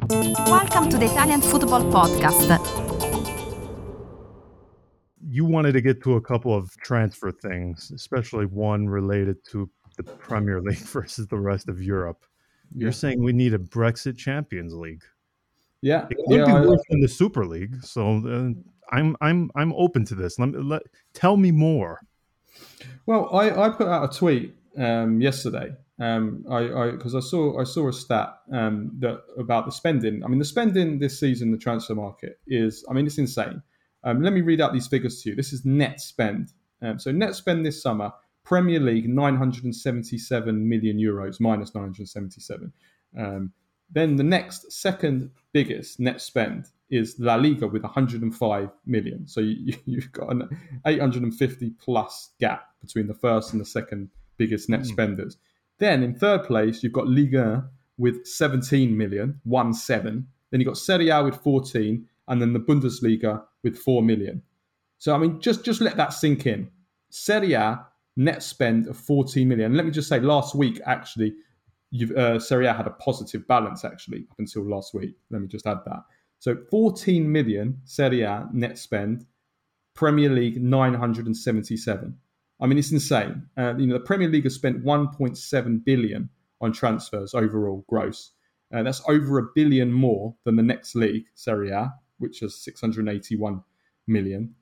Welcome to the Italian Football Podcast. You wanted to get to a couple of transfer things, especially one related to the Premier League versus the rest of Europe. You're Yeah. saying we need a Brexit Champions League. Yeah, It could yeah. be I- worse than the Super League. So uh, I'm I'm I'm open to this. Let me let tell me more. Well, I, I put out a tweet um, yesterday. Um, I because I, saw I saw a stat um, that about the spending. I mean, the spending this season, the transfer market is. I mean, it's insane. Um, let me read out these figures to you. This is net spend. Um, so net spend this summer, Premier League 977 million euros minus 977. Um, then the next second biggest net spend is La Liga with 105 million. So you, you've got an 850 plus gap between the first and the second biggest net Mm. spenders. Then in third place, you've got Liga with 17 million, one seven. Then you've got Serie A with 14, and then the Bundesliga with 4 million. So I mean, just just let that sink in. Serie A net spend of 14 million. Let me just say, last week actually, you've, uh, Serie A had a positive balance actually up until last week. Let me just add that. So 14 million Serie A net spend, Premier League 977. I mean, it's insane. Uh, you know, the Premier League has spent 1.7 billion on transfers overall, gross. Uh, that's over a billion more than the next league, Serie A, which is 681 million.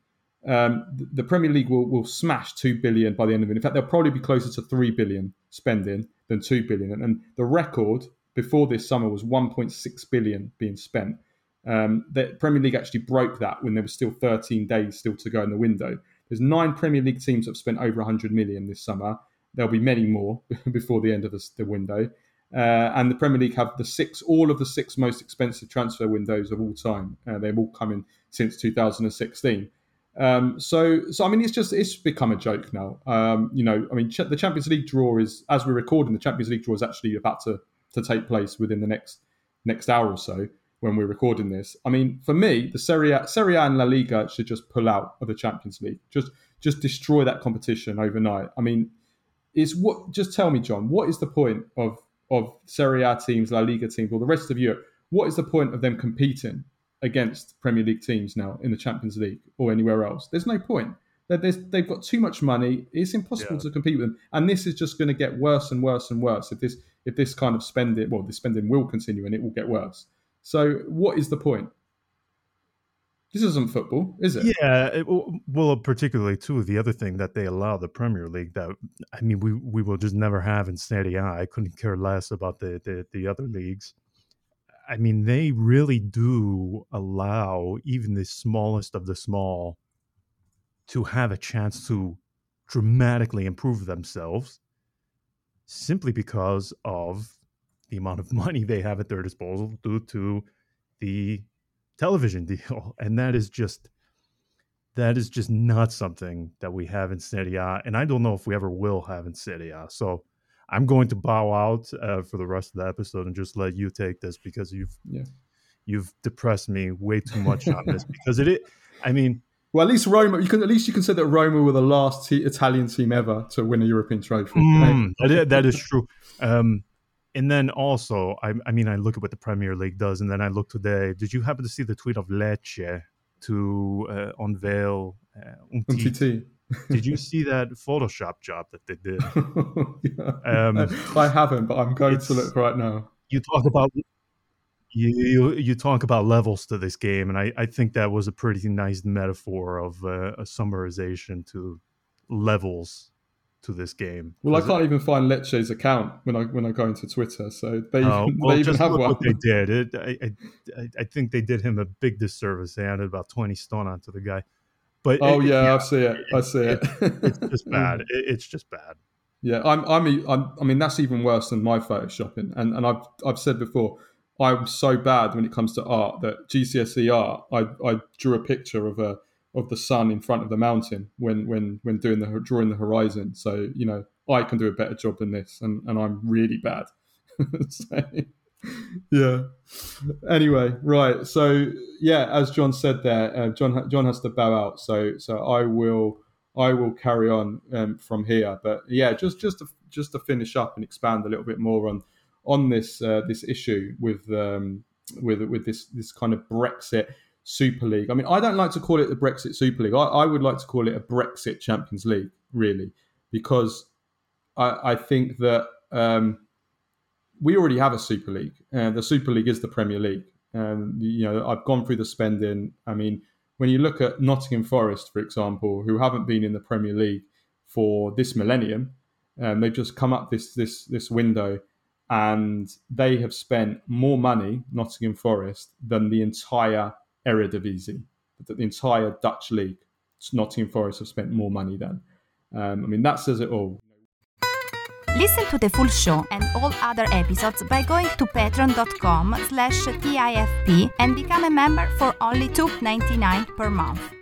Um, the, Premier League will, will smash 2 billion by the end of it. In fact, they'll probably be closer to 3 billion spending than 2 billion. And, and the record before this summer was 1.6 billion being spent. Um, the Premier League actually broke that when there was still 13 days still to go in the window. There's nine Premier League teams that have spent over 100 million this summer. There'll be many more before the end of the, the window. Uh, and the Premier League have the six, all of the six most expensive transfer windows of all time. Uh, they've all come in since 2016. Um, so, so I mean, it's just it's become a joke now. Um, you know, I mean, ch- the Champions League draw is as we're recording, the Champions League draw is actually about to to take place within the next next hour or so when we're recording this. I mean, for me, the Serie A, Serie A and La Liga should just pull out of the Champions League. Just just destroy that competition overnight. I mean, it's what just tell me, John, what is the point of of Serie A teams, La Liga teams, or the rest of Europe? What is the point of them competing against Premier League teams now in the Champions League or anywhere else? There's no point. There's- they've got too much money. It's impossible Yeah. to compete with them, and this is just going to get worse and worse and worse if this if this kind of spending. Well, the spending will continue, and it will get worse. So, what is the point? This isn't football, is it? Yeah, it, well, particularly too the other thing that they allow the Premier League that I mean we we will just never have in Serie A. I couldn't care less about the the, the other leagues. I mean, they really do allow even the smallest of the small to have a chance to dramatically improve themselves simply because of the amount of money they have at their disposal due to the television deal. And that is just that is just not something that we have in Serie A, and I don't know if we ever will have in Serie A. So I'm going to bow out uh, for the rest of the episode and just let you take this because you've Yeah. you've depressed me way too much on this because it. i- I mean, Well, at least Roma. You can at least you can say that Roma were the last te- Italian team ever to win a European trophy. Mm, that, is, that is true. Um, and then also, I, I mean, I look at what the Premier League does, and then I look today. Did you happen to see the tweet of Lecce to uh, unveil uh, Umtiti? Did you see that Photoshop job that they did? Yeah. Um, I haven't, but I'm going to look right now. You talk about you, you you talk about levels to this game, and I, I think that was a pretty nice metaphor of uh, a summarization to levels to this game. Well, I can't even find Lecce's account when I when I go into Twitter. So they Oh, even, well, they even just have one. what they did. It, I, I, I- think they did him a big disservice. They added about twenty stone onto the guy. But Oh it- yeah, I see it. I see it. it's just bad. It, it's just bad. Yeah, I'm, I'm, I'm, I mean, that's even worse than my photoshopping. And, and I've, I've said before, I'm so bad when it comes to art that GCSE art, I, I drew a picture of a, of the sun in front of the mountain when, when, when doing the, drawing the horizon. So, you know, I can do a better job than this and, and I'm really bad. so, yeah. Anyway, right. So yeah, as John said there, uh, John, John has to bow out. So, so I will, I will carry on um, from here. But yeah, just just to, just to finish up and expand a little bit more on on this uh, this issue with um, with with this this kind of Brexit Super League. I mean, I don't like to call it the Brexit Super League. I, I would like to call it a Brexit Champions League, really, because I, I think that um, we already have a Super League. and the Super League is the Premier League. Um, you know, I've gone through the spending. I mean, when you look at Nottingham Forest, for example, who haven't been in the Premier League for this millennium, um, they've just come up this this this window, and they have spent more money, Nottingham Forest, than the entire Eredivisie, the entire Dutch league. Nottingham Forest have spent more money than. Um, I mean, that says it all. Listen to the full show and all other episodes by going to patreon.com slash TIFP and become a member for only $2.99 per month.